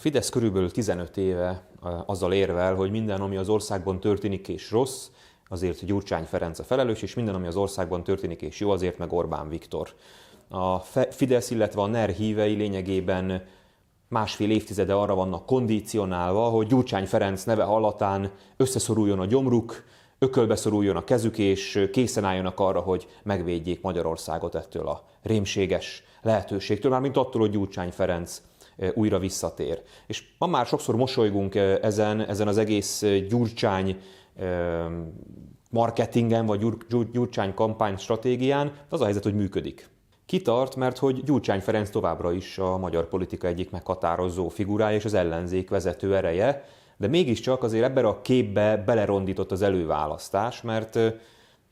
Fidesz körülbelül 15 éve azzal érvel, hogy minden, ami az országban történik és rossz, azért Gyurcsány Ferenc a felelős, és minden, ami az országban történik és jó, azért meg Orbán Viktor. A Fidesz, illetve a NER hívei lényegében másfél évtizede arra vannak kondicionálva, hogy Gyurcsány Ferenc neve hallatán összeszoruljon a gyomruk, ökölbe szoruljon a kezük, és készen álljanak arra, hogy megvédjék Magyarországot ettől a rémséges lehetőségtől, mármint attól, hogy Gyurcsány Ferenc újra visszatér. És ma már sokszor mosolygunk ezen, ezen az egész Gyurcsány marketingen, vagy Gyurcsány kampány stratégián, az a helyzet, hogy működik. Kitart, mert hogy Gyurcsány Ferenc továbbra is a magyar politika egyik meghatározó figurája és az ellenzék vezető ereje, de mégiscsak azért ebben a képbe belerondított az előválasztás, mert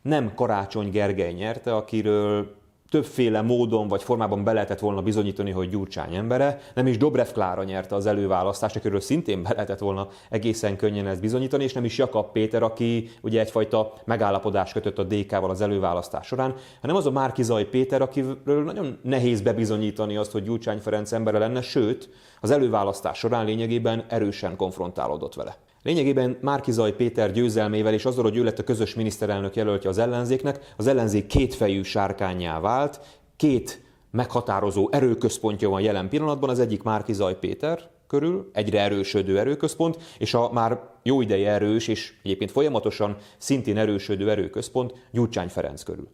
nem Karácsony Gergely nyerte, akiről többféle módon vagy formában be lehetett volna bizonyítani, hogy Gyurcsány embere. Nem is Dobrev Klára nyerte az előválasztást, akiről szintén be lehetett volna egészen könnyen ezt bizonyítani, és nem is Jakab Péter, aki ugye egyfajta megállapodást kötött a DK-val az előválasztás során, hanem az a Márkizaj Péter, akiről nagyon nehéz bebizonyítani azt, hogy Gyurcsány Ferenc embere lenne, sőt, az előválasztás során lényegében erősen konfrontálódott vele. Lényegében Márkizaj Péter győzelmével és azzal, hogy ő lett a közös miniszterelnök jelöltje az ellenzéknek, az ellenzék kétfejű sárkányá vált, két meghatározó erőközpontja van jelen pillanatban, az egyik Márkizaj Péter körül, egyre erősödő erőközpont, és a már jó ideje erős és egyébként folyamatosan szintén erősödő erőközpont Gyurcsány Ferenc körül.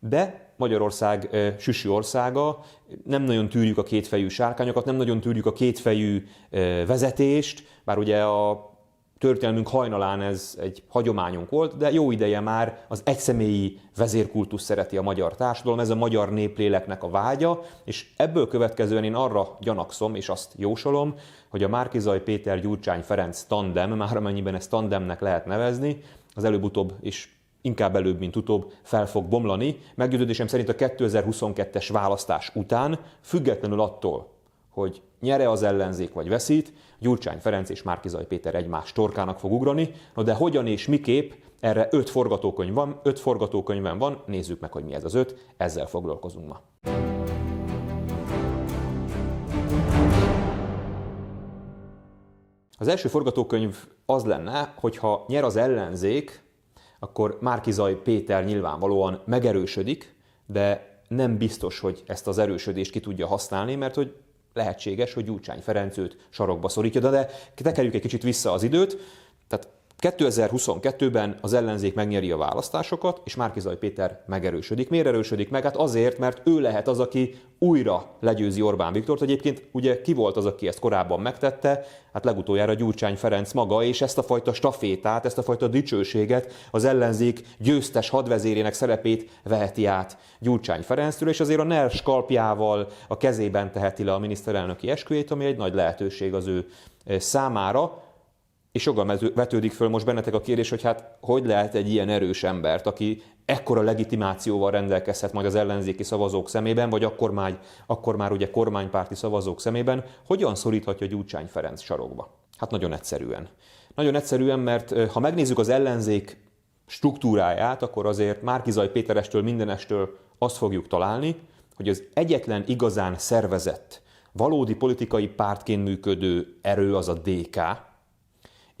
De Magyarország e, süsű országa, nem nagyon tűrjük a kétfejű sárkányokat, nem nagyon tűrjük a kétfejű e, vezetést, bár ugye a történelmünk hajnalán ez egy hagyományunk volt, de jó ideje már az egyszemélyi vezérkultusz szereti a magyar társadalom, ez a magyar népléleknek a vágya, és ebből következően én arra gyanakszom, és azt jósolom, hogy a Márkizaj Péter Gyurcsány Ferenc tandem, már amennyiben ezt tandemnek lehet nevezni, az előbb-utóbb és inkább előbb, mint utóbb fel fog bomlani. Meggyőződésem szerint a 2022-es választás után, függetlenül attól, hogy nyere az ellenzék vagy veszít, Gyurcsány Ferenc és Márkizaj Péter egymás torkának fog ugrani, no de hogyan és miképp, erre öt forgatókönyv van, öt forgatókönyvben van, nézzük meg, hogy mi ez az öt, ezzel foglalkozunk ma. Az első forgatókönyv az lenne, hogy ha nyer az ellenzék, akkor Márkizaj Péter nyilvánvalóan megerősödik, de nem biztos, hogy ezt az erősödést ki tudja használni, mert hogy lehetséges, hogy Gyurcsány Ferenc őt sarokba szorítja, de, tekerjük egy kicsit vissza az időt. Tehát 2022-ben az ellenzék megnyeri a választásokat, és Márkizaj Péter megerősödik. Miért erősödik meg? Hát azért, mert ő lehet az, aki újra legyőzi Orbán Viktort. Egyébként ugye ki volt az, aki ezt korábban megtette? Hát legutoljára Gyurcsány Ferenc maga, és ezt a fajta stafétát, ezt a fajta dicsőséget, az ellenzék győztes hadvezérének szerepét veheti át Gyurcsány Ferenctől, és azért a NER skalpjával a kezében teheti le a miniszterelnöki esküjét, ami egy nagy lehetőség az ő számára. És joggal vetődik föl most bennetek a kérdés, hogy hát hogy lehet egy ilyen erős embert, aki ekkora legitimációval rendelkezhet majd az ellenzéki szavazók szemében, vagy akkor már, akkor már ugye kormánypárti szavazók szemében, hogyan szoríthatja Gyurcsány Ferenc sarokba? Hát nagyon egyszerűen. Nagyon egyszerűen, mert ha megnézzük az ellenzék struktúráját, akkor azért Márkizaj Péterestől mindenestől azt fogjuk találni, hogy az egyetlen igazán szervezett, valódi politikai pártként működő erő az a DK,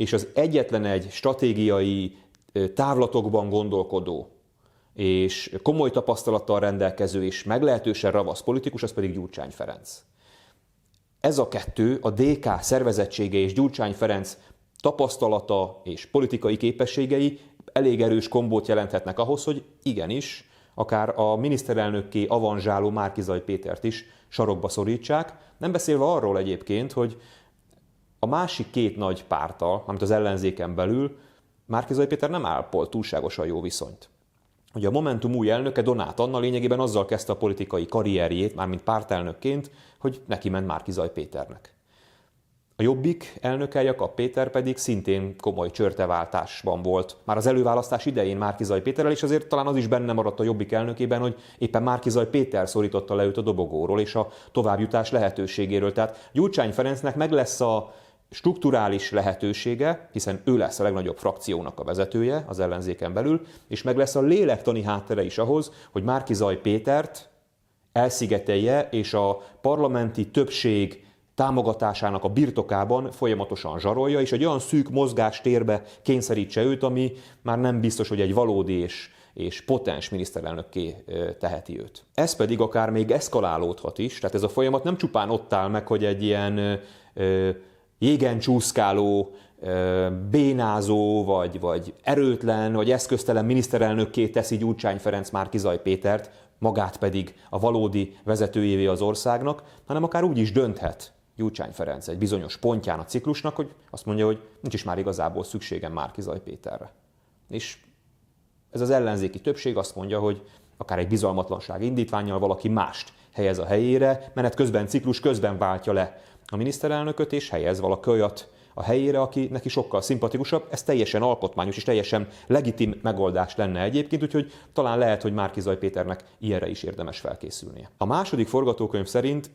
és az egyetlen egy stratégiai távlatokban gondolkodó és komoly tapasztalattal rendelkező és meglehetősen ravasz politikus, az pedig Gyurcsány Ferenc. Ez a kettő, a DK szervezettsége és Gyurcsány Ferenc tapasztalata és politikai képességei elég erős kombót jelenthetnek ahhoz, hogy igenis, akár a miniszterelnökké avanzsáló Márkizaj Pétert is sarokba szorítsák, nem beszélve arról egyébként, hogy a másik két nagy pártal, amit az ellenzéken belül, Márkizai Péter nem ápol túlságosan jó viszonyt. Ugye a Momentum új elnöke Donát Anna lényegében azzal kezdte a politikai karrierjét, mármint pártelnökként, hogy neki ment Márkizaj Péternek. A Jobbik elnöke Jakab Péter pedig szintén komoly csörteváltásban volt. Már az előválasztás idején Márkizaj Péterrel, és azért talán az is benne maradt a Jobbik elnökében, hogy éppen Márkizaj Péter szorította le őt a dobogóról és a továbbjutás lehetőségéről. Tehát Gyurcsány Ferencnek meg lesz a strukturális lehetősége, hiszen ő lesz a legnagyobb frakciónak a vezetője az ellenzéken belül, és meg lesz a lélektani háttere is ahhoz, hogy Márkizaj Pétert elszigetelje, és a parlamenti többség támogatásának a birtokában folyamatosan zsarolja, és egy olyan szűk mozgástérbe kényszerítse őt, ami már nem biztos, hogy egy valódi és, és potens miniszterelnökké teheti őt. Ez pedig akár még eszkalálódhat is, tehát ez a folyamat nem csupán ott áll meg, hogy egy ilyen jégen csúszkáló, bénázó, vagy, vagy erőtlen, vagy eszköztelen miniszterelnökké teszi Gyurcsány Ferenc Márkizaj Pétert, magát pedig a valódi vezetőjévé az országnak, hanem akár úgy is dönthet Gyurcsány Ferenc egy bizonyos pontján a ciklusnak, hogy azt mondja, hogy nincs is már igazából szükségem Márkizaj Péterre. És ez az ellenzéki többség azt mondja, hogy akár egy bizalmatlanság indítványjal valaki mást helyez a helyére, menet közben, ciklus közben váltja le a miniszterelnököt, és helyez valaki olyat a helyére, aki neki sokkal szimpatikusabb. Ez teljesen alkotmányos és teljesen legitim megoldás lenne egyébként, úgyhogy talán lehet, hogy Márkizaj Péternek ilyenre is érdemes felkészülnie. A második forgatókönyv szerint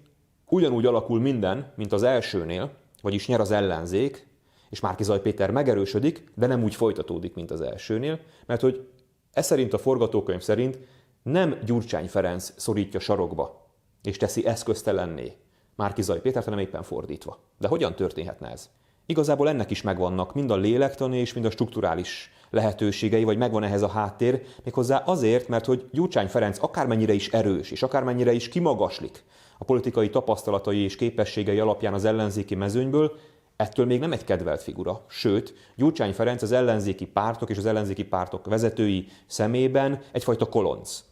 ugyanúgy alakul minden, mint az elsőnél, vagyis nyer az ellenzék, és Márkizaj Péter megerősödik, de nem úgy folytatódik, mint az elsőnél, mert hogy ez szerint a forgatókönyv szerint nem Gyurcsány Ferenc szorítja sarokba, és teszi eszköztelenné Márkizaj Pétert, hanem éppen fordítva. De hogyan történhetne ez? Igazából ennek is megvannak mind a lélektani és mind a strukturális lehetőségei, vagy megvan ehhez a háttér, méghozzá azért, mert hogy Gyurcsány Ferenc akármennyire is erős, és akármennyire is kimagaslik a politikai tapasztalatai és képességei alapján az ellenzéki mezőnyből, ettől még nem egy kedvelt figura. Sőt, Gyurcsány Ferenc az ellenzéki pártok és az ellenzéki pártok vezetői szemében egyfajta kolonc.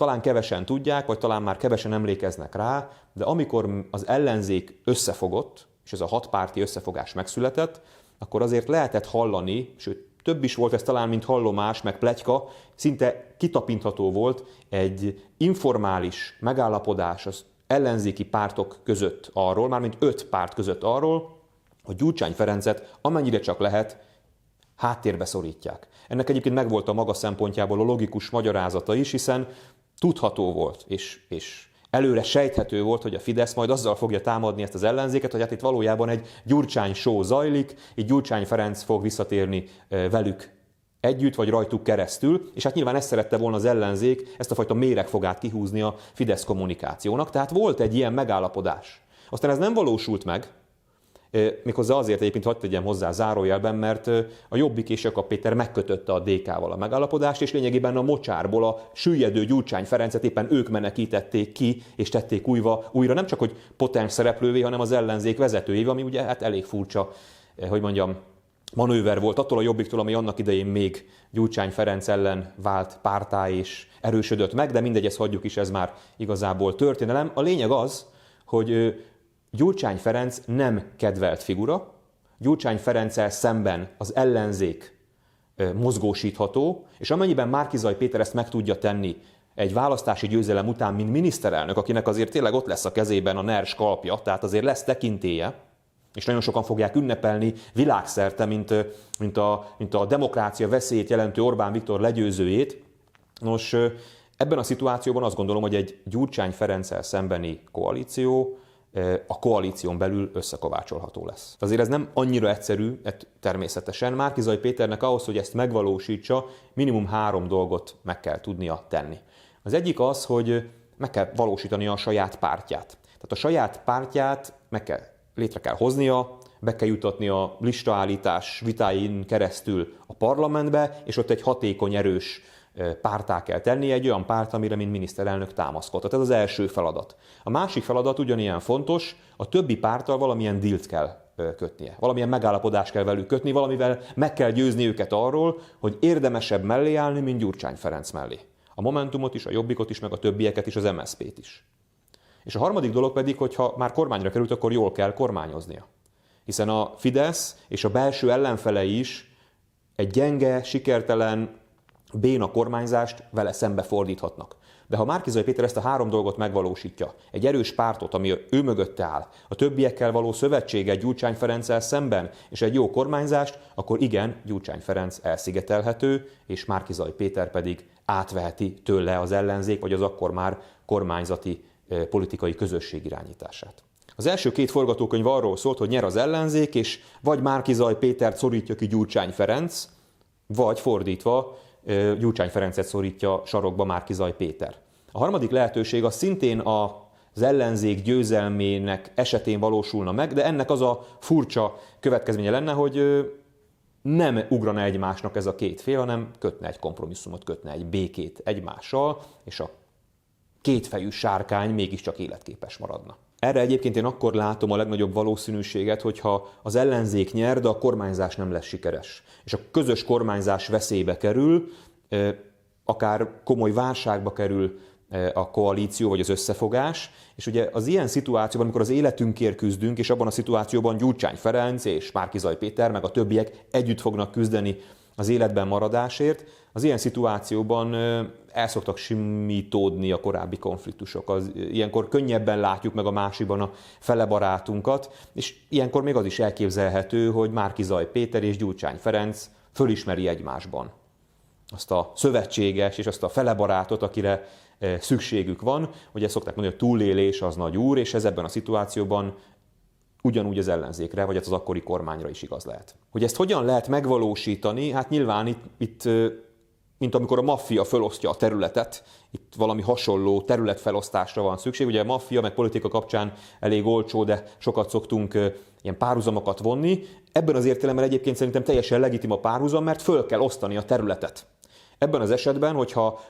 Talán kevesen tudják, vagy talán már kevesen emlékeznek rá, de amikor az ellenzék összefogott, és ez a hatpárti összefogás megszületett, akkor azért lehetett hallani, sőt több is volt ez talán, mint hallomás, meg plegyka, szinte kitapintható volt egy informális megállapodás az ellenzéki pártok között arról, mármint öt párt között arról, hogy Gyurcsány Ferencet amennyire csak lehet háttérbe szorítják. Ennek egyébként megvolt a maga szempontjából a logikus magyarázata is, hiszen tudható volt, és, és előre sejthető volt, hogy a Fidesz majd azzal fogja támadni ezt az ellenzéket, hogy hát itt valójában egy Gyurcsány show zajlik, így Gyurcsány Ferenc fog visszatérni velük együtt, vagy rajtuk keresztül, és hát nyilván ezt szerette volna az ellenzék, ezt a fajta méregfogát kihúzni a Fidesz kommunikációnak, tehát volt egy ilyen megállapodás. Aztán ez nem valósult meg, Méghozzá azért egyébként hagyd tegyem hozzá zárójelben, mert a Jobbik és Jakab Péter megkötötte a DK-val a megállapodást, és lényegében a mocsárból a süllyedő Gyurcsány Ferencet éppen ők menekítették ki, és tették újra, újra nem csak, hogy potens szereplővé, hanem az ellenzék vezetőjévé, ami ugye hát elég furcsa, hogy mondjam, manőver volt attól a Jobbiktól, ami annak idején még Gyurcsány Ferenc ellen vált pártá és erősödött meg, de mindegy, ezt hagyjuk is, ez már igazából történelem. A lényeg az, hogy Gyurcsány Ferenc nem kedvelt figura, Gyurcsány Ferenccel szemben az ellenzék mozgósítható, és amennyiben Márkizaj Péter ezt meg tudja tenni egy választási győzelem után, mint miniszterelnök, akinek azért tényleg ott lesz a kezében a NERS kalpja, tehát azért lesz tekintélye, és nagyon sokan fogják ünnepelni világszerte, mint, mint, a, mint a demokrácia veszélyét jelentő Orbán Viktor legyőzőjét. Nos, ebben a szituációban azt gondolom, hogy egy Gyurcsány Ferenccel szembeni koalíció a koalíción belül összekovácsolható lesz. Azért ez nem annyira egyszerű, természetesen. Márkizai Péternek ahhoz, hogy ezt megvalósítsa, minimum három dolgot meg kell tudnia tenni. Az egyik az, hogy meg kell valósítani a saját pártját. Tehát a saját pártját meg kell, létre kell hoznia, be kell jutatni a listaállítás vitáin keresztül a parlamentbe, és ott egy hatékony, erős pártá kell tenni, egy olyan párt, amire mint miniszterelnök támaszkodhat. Ez az első feladat. A másik feladat ugyanilyen fontos, a többi párttal valamilyen dílt kell kötnie. Valamilyen megállapodást kell velük kötni, valamivel meg kell győzni őket arról, hogy érdemesebb mellé állni, mint Gyurcsány Ferenc mellé. A Momentumot is, a Jobbikot is, meg a többieket is, az MSZP-t is. És a harmadik dolog pedig, hogy ha már kormányra került, akkor jól kell kormányoznia. Hiszen a Fidesz és a belső ellenfelei is egy gyenge, sikertelen, béna kormányzást vele szembe fordíthatnak. De ha Márkizai Péter ezt a három dolgot megvalósítja, egy erős pártot, ami ő mögötte áll, a többiekkel való szövetséget Gyurcsány Ferenccel szemben, és egy jó kormányzást, akkor igen, Gyurcsány Ferenc elszigetelhető, és Márkizai Péter pedig átveheti tőle az ellenzék, vagy az akkor már kormányzati politikai közösség irányítását. Az első két forgatókönyv arról szólt, hogy nyer az ellenzék, és vagy Márkizaj Pétert szorítja ki Gyurcsány Ferenc, vagy fordítva, Gyurcsány Ferencet szorítja sarokba Márkizaj Péter. A harmadik lehetőség az szintén a az ellenzék győzelmének esetén valósulna meg, de ennek az a furcsa következménye lenne, hogy nem ugrana egymásnak ez a két fél, hanem kötne egy kompromisszumot, kötne egy békét egymással, és a kétfejű sárkány mégiscsak életképes maradna. Erre egyébként én akkor látom a legnagyobb valószínűséget, hogyha az ellenzék nyer, de a kormányzás nem lesz sikeres. És a közös kormányzás veszélybe kerül, akár komoly válságba kerül a koalíció vagy az összefogás, és ugye az ilyen szituációban, amikor az életünkért küzdünk, és abban a szituációban Gyurcsány Ferenc és Márkizaj Péter, meg a többiek együtt fognak küzdeni az életben maradásért, az ilyen szituációban el szoktak simítódni a korábbi konfliktusok. Az, ilyenkor könnyebben látjuk meg a másikban a fele barátunkat, és ilyenkor még az is elképzelhető, hogy Márkizaj Péter és Gyurcsány Ferenc fölismeri egymásban azt a szövetséges és azt a fele barátot, akire szükségük van. Ugye szokták mondani, hogy a túlélés az nagy úr, és ez ebben a szituációban ugyanúgy az ellenzékre, vagy az akkori kormányra is igaz lehet. Hogy ezt hogyan lehet megvalósítani, hát nyilván itt, itt mint amikor a maffia felosztja a területet, itt valami hasonló területfelosztásra van szükség. Ugye a maffia meg politika kapcsán elég olcsó, de sokat szoktunk ilyen párhuzamokat vonni. Ebben az értelemben egyébként szerintem teljesen legitim a párhuzam, mert föl kell osztani a területet. Ebben az esetben, hogyha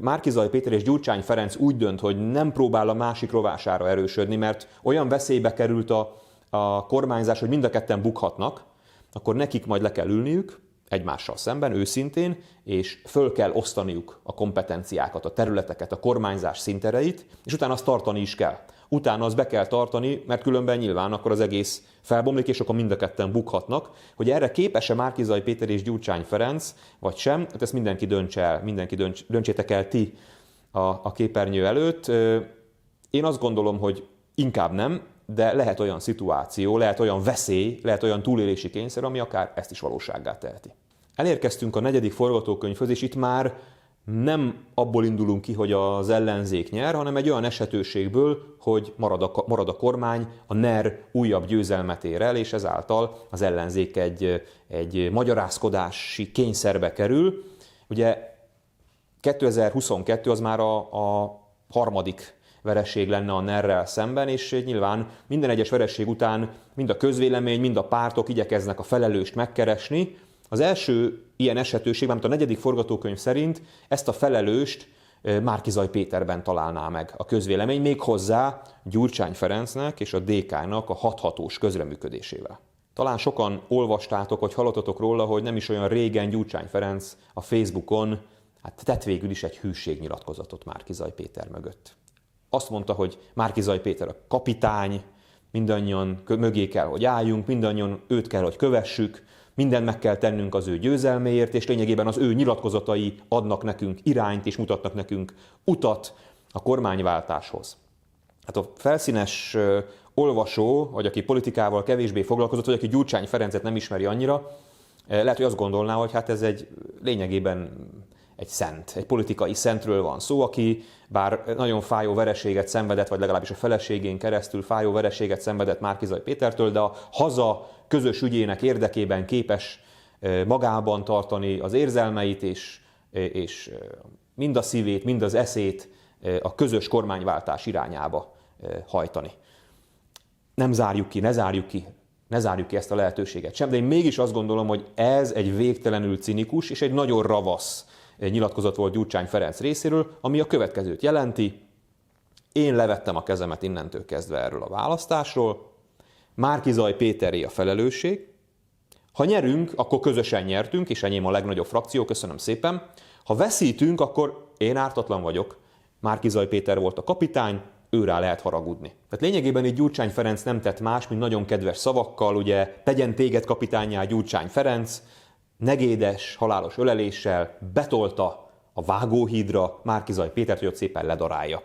Márkizaj Péter és Gyurcsány Ferenc úgy dönt, hogy nem próbál a másik rovására erősödni, mert olyan veszélybe került a, a kormányzás, hogy mind a ketten bukhatnak, akkor nekik majd le kell ülniük, egymással szemben, őszintén, és föl kell osztaniuk a kompetenciákat, a területeket, a kormányzás szintereit, és utána azt tartani is kell. Utána azt be kell tartani, mert különben nyilván akkor az egész felbomlik, és akkor mind a ketten bukhatnak. Hogy erre képes-e Márkizai Péter és Gyurcsány Ferenc, vagy sem, hát ezt mindenki döntse el, mindenki dönts, döntsétek el ti a, a képernyő előtt. Én azt gondolom, hogy inkább nem, de lehet olyan szituáció, lehet olyan veszély, lehet olyan túlélési kényszer, ami akár ezt is valósággá teheti. Elérkeztünk a negyedik forgatókönyvhöz, és itt már nem abból indulunk ki, hogy az ellenzék nyer, hanem egy olyan esetőségből, hogy marad a, marad a kormány, a NER újabb győzelmet ér el, és ezáltal az ellenzék egy, egy magyarázkodási kényszerbe kerül. Ugye 2022 az már a, a harmadik vereség lenne a NER-rel szemben, és nyilván minden egyes vereség után mind a közvélemény, mind a pártok igyekeznek a felelőst megkeresni, az első ilyen esetőség, mert a negyedik forgatókönyv szerint ezt a felelőst Márkizaj Péterben találná meg a közvélemény, még hozzá Gyurcsány Ferencnek és a DK-nak a hathatós közreműködésével. Talán sokan olvastátok, vagy hallottatok róla, hogy nem is olyan régen Gyurcsány Ferenc a Facebookon hát tett végül is egy hűségnyilatkozatot Márkizaj Péter mögött. Azt mondta, hogy Márkizaj Péter a kapitány, mindannyian mögé kell, hogy álljunk, mindannyian őt kell, hogy kövessük, mindent meg kell tennünk az ő győzelméért, és lényegében az ő nyilatkozatai adnak nekünk irányt és mutatnak nekünk utat a kormányváltáshoz. Hát a felszínes olvasó, vagy aki politikával kevésbé foglalkozott, vagy aki Gyurcsány Ferencet nem ismeri annyira, lehet, hogy azt gondolná, hogy hát ez egy lényegében egy szent, egy politikai szentről van szó, aki bár nagyon fájó vereséget szenvedett, vagy legalábbis a feleségén keresztül fájó vereséget szenvedett Márkizai Pétertől, de a haza közös ügyének érdekében képes magában tartani az érzelmeit, és, és mind a szívét, mind az eszét a közös kormányváltás irányába hajtani. Nem zárjuk ki, ne zárjuk ki, ne zárjuk ki ezt a lehetőséget sem, de én mégis azt gondolom, hogy ez egy végtelenül cinikus és egy nagyon ravasz nyilatkozat volt Gyurcsány Ferenc részéről, ami a következőt jelenti. Én levettem a kezemet innentől kezdve erről a választásról, Márkizaj Péteré a felelősség, ha nyerünk, akkor közösen nyertünk, és enyém a legnagyobb frakció, köszönöm szépen. Ha veszítünk, akkor én ártatlan vagyok. Márkizaj Péter volt a kapitány, őrá lehet haragudni. Tehát lényegében így Gyurcsány Ferenc nem tett más, mint nagyon kedves szavakkal, ugye tegyen téged kapitányá Gyurcsány Ferenc, negédes, halálos öleléssel betolta a vágóhídra Márkizaj Pétert, hogy ott szépen ledarálja.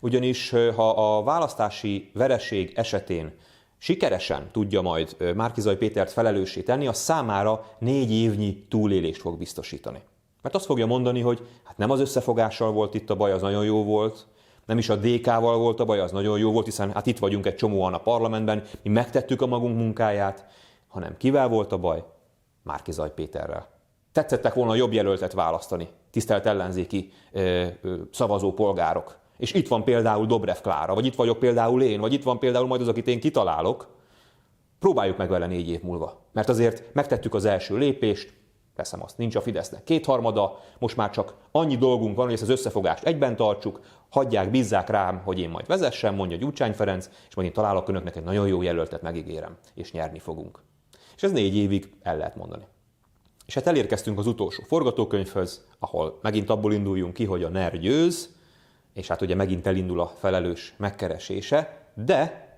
Ugyanis ha a választási vereség esetén sikeresen tudja majd Márkizaj Pétert felelőssé tenni, a számára négy évnyi túlélést fog biztosítani. Mert azt fogja mondani, hogy hát nem az összefogással volt itt a baj, az nagyon jó volt, nem is a DK-val volt a baj, az nagyon jó volt, hiszen hát itt vagyunk egy csomóan a parlamentben, mi megtettük a magunk munkáját, hanem kivel volt a baj? Márkizaj Péterrel. Tetszettek volna jobb jelöltet választani, tisztelt ellenzéki ö, ö, szavazó polgárok és itt van például Dobrev Klára, vagy itt vagyok például én, vagy itt van például majd az, akit én kitalálok, próbáljuk meg vele négy év múlva. Mert azért megtettük az első lépést, teszem azt, nincs a Fidesznek kétharmada, most már csak annyi dolgunk van, hogy ezt az összefogást egyben tartsuk, hagyják, bízzák rám, hogy én majd vezessem, mondja Gyurcsány Ferenc, és majd én találok önöknek egy nagyon jó jelöltet, megígérem, és nyerni fogunk. És ez négy évig el lehet mondani. És hát elérkeztünk az utolsó forgatókönyvhöz, ahol megint abból induljunk ki, hogy a NER győz, és hát ugye megint elindul a felelős megkeresése, de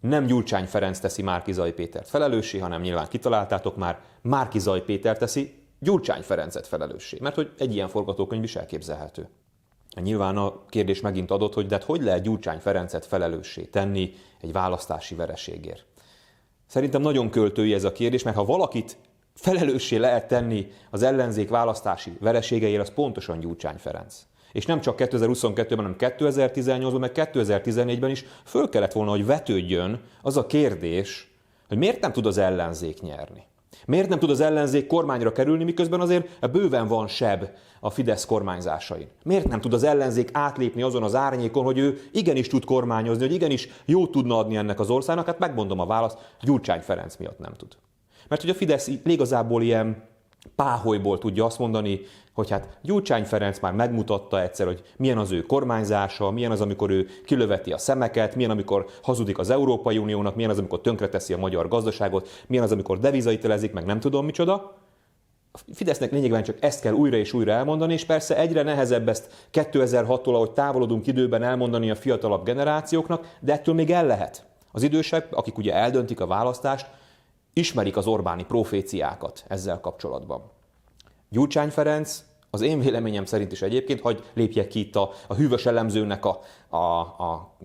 nem Gyurcsány Ferenc teszi Márkizai Pétert felelőssé, hanem nyilván kitaláltátok már, Márkizai Péter teszi Gyurcsány Ferencet felelőssé, mert hogy egy ilyen forgatókönyv is elképzelhető. Nyilván a kérdés megint adott, hogy de hát hogy lehet Gyurcsány Ferencet felelőssé tenni egy választási vereségért. Szerintem nagyon költői ez a kérdés, mert ha valakit felelőssé lehet tenni az ellenzék választási vereségeiért, az pontosan Gyurcsány Ferenc. És nem csak 2022-ben, hanem 2018-ban, meg 2014-ben is föl kellett volna, hogy vetődjön az a kérdés, hogy miért nem tud az ellenzék nyerni. Miért nem tud az ellenzék kormányra kerülni, miközben azért bőven van seb a Fidesz kormányzásain? Miért nem tud az ellenzék átlépni azon az árnyékon, hogy ő igenis tud kormányozni, hogy igenis jót tudna adni ennek az országnak? Hát megmondom a választ, Gyurcsány Ferenc miatt nem tud. Mert hogy a Fidesz igazából ilyen páholyból tudja azt mondani, hogy hát Gyurcsány Ferenc már megmutatta egyszer, hogy milyen az ő kormányzása, milyen az, amikor ő kilöveti a szemeket, milyen, amikor hazudik az Európai Uniónak, milyen az, amikor tönkreteszi a magyar gazdaságot, milyen az, amikor devizaitelezik, meg nem tudom micsoda. A Fidesznek lényegében csak ezt kell újra és újra elmondani, és persze egyre nehezebb ezt 2006-tól, ahogy távolodunk időben elmondani a fiatalabb generációknak, de ettől még el lehet. Az idősek, akik ugye eldöntik a választást, ismerik az Orbáni proféciákat ezzel kapcsolatban. Gyurcsány Ferenc az én véleményem szerint is egyébként, hogy lépjek ki itt a, a hűvös elemzőnek a, a, a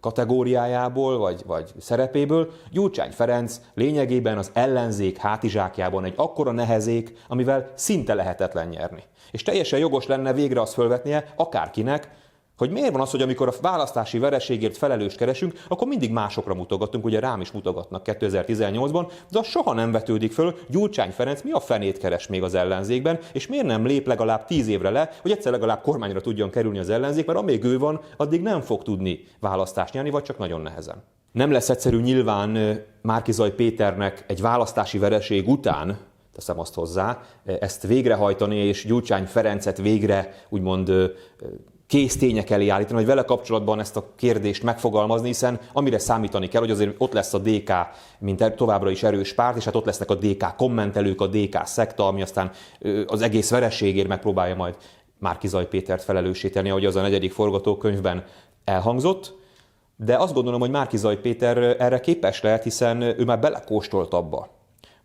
kategóriájából, vagy, vagy szerepéből, Gyurcsány Ferenc lényegében az ellenzék hátizsákjában egy akkora nehezék, amivel szinte lehetetlen nyerni. És teljesen jogos lenne végre azt fölvetnie akárkinek, hogy miért van az, hogy amikor a választási vereségért felelős keresünk, akkor mindig másokra mutogatunk, ugye rám is mutogatnak 2018-ban, de az soha nem vetődik föl, Gyurcsány Ferenc mi a fenét keres még az ellenzékben, és miért nem lép legalább tíz évre le, hogy egyszer legalább kormányra tudjon kerülni az ellenzék, mert amíg ő van, addig nem fog tudni választást nyerni, vagy csak nagyon nehezen. Nem lesz egyszerű nyilván Márkizaj Péternek egy választási vereség után, teszem azt hozzá, ezt végrehajtani, és Gyurcsány Ferencet végre úgymond kész tények elé állítani, hogy vele kapcsolatban ezt a kérdést megfogalmazni, hiszen amire számítani kell, hogy azért ott lesz a DK, mint er- továbbra is erős párt, és hát ott lesznek a DK kommentelők, a DK szekta, ami aztán az egész vereségért megpróbálja majd Márkizaj Pétert felelősíteni, ahogy az a negyedik forgatókönyvben elhangzott. De azt gondolom, hogy Márkizaj Péter erre képes lehet, hiszen ő már belekóstolt abba,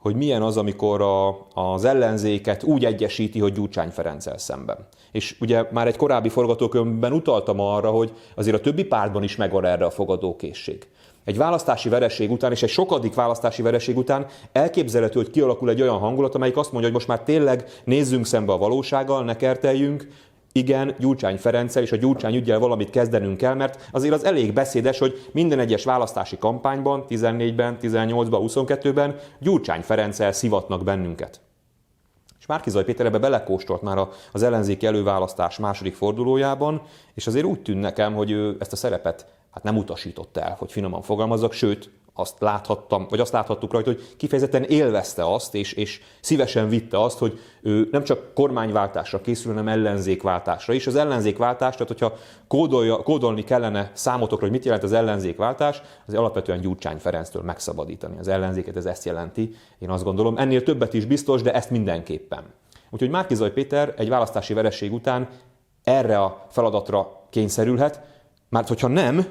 hogy milyen az, amikor a, az ellenzéket úgy egyesíti, hogy Gyurcsány Ferenccel szemben. És ugye már egy korábbi forgatókönyvben utaltam arra, hogy azért a többi pártban is megvan erre a fogadókészség. Egy választási vereség után, és egy sokadik választási vereség után elképzelhető, hogy kialakul egy olyan hangulat, amelyik azt mondja, hogy most már tényleg nézzünk szembe a valósággal, ne kerteljünk, igen, Gyurcsány Ferenccel és a Gyurcsány ügyel valamit kezdenünk kell, mert azért az elég beszédes, hogy minden egyes választási kampányban, 14-ben, 18-ban, 22-ben Gyurcsány Ferenccel szivatnak bennünket. És Márkizaj Péter ebbe belekóstolt már az ellenzéki előválasztás második fordulójában, és azért úgy tűn nekem, hogy ő ezt a szerepet hát nem utasította el, hogy finoman fogalmazzak, sőt, azt láthattam, vagy azt láthattuk rajta, hogy kifejezetten élvezte azt, és, és szívesen vitte azt, hogy ő nem csak kormányváltásra készül, hanem ellenzékváltásra is. Az ellenzékváltás, tehát hogyha kódolja, kódolni kellene számotokra, hogy mit jelent az ellenzékváltás, az alapvetően Gyurcsány Ferenctől megszabadítani. Az ellenzéket ez ezt jelenti, én azt gondolom. Ennél többet is biztos, de ezt mindenképpen. Úgyhogy Márkizaj Péter egy választási vereség után erre a feladatra kényszerülhet, mert hogyha nem,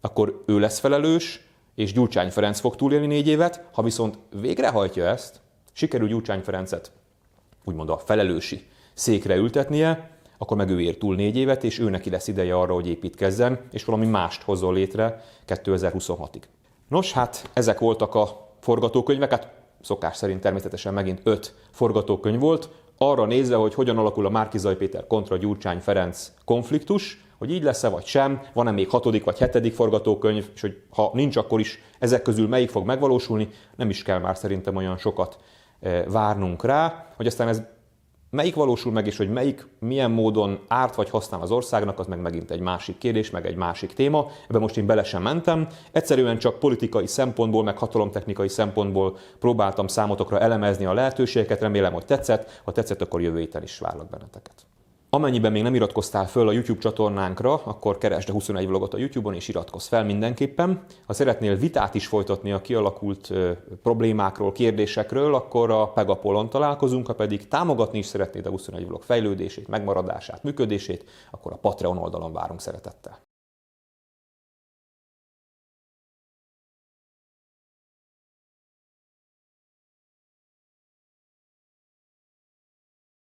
akkor ő lesz felelős, és Gyurcsány Ferenc fog túlélni négy évet, ha viszont végrehajtja ezt, sikerül Gyurcsány Ferencet úgymond a felelősi székre ültetnie, akkor meg ő ér túl négy évet, és ő neki lesz ideje arra, hogy építkezzen, és valami mást hozzon létre 2026-ig. Nos, hát ezek voltak a forgatókönyvek, hát szokás szerint természetesen megint öt forgatókönyv volt, arra nézve, hogy hogyan alakul a Márkizaj Péter kontra Gyurcsány Ferenc konfliktus, hogy így lesz-e vagy sem, van-e még hatodik vagy hetedik forgatókönyv, és hogy ha nincs, akkor is ezek közül melyik fog megvalósulni, nem is kell már szerintem olyan sokat eh, várnunk rá, hogy aztán ez Melyik valósul meg, és hogy melyik milyen módon árt vagy használ az országnak, az meg megint egy másik kérdés, meg egy másik téma. Ebben most én bele sem mentem. Egyszerűen csak politikai szempontból, meg hatalomtechnikai szempontból próbáltam számotokra elemezni a lehetőségeket. Remélem, hogy tetszett. Ha tetszett, akkor jövő héten is várlak benneteket. Amennyiben még nem iratkoztál föl a YouTube csatornánkra, akkor keresd a 21 vlogot a YouTube-on és iratkozz fel mindenképpen. Ha szeretnél vitát is folytatni a kialakult problémákról, kérdésekről, akkor a Pegapolon találkozunk, ha pedig támogatni is szeretnéd a 21 vlog fejlődését, megmaradását, működését, akkor a Patreon oldalon várunk szeretettel.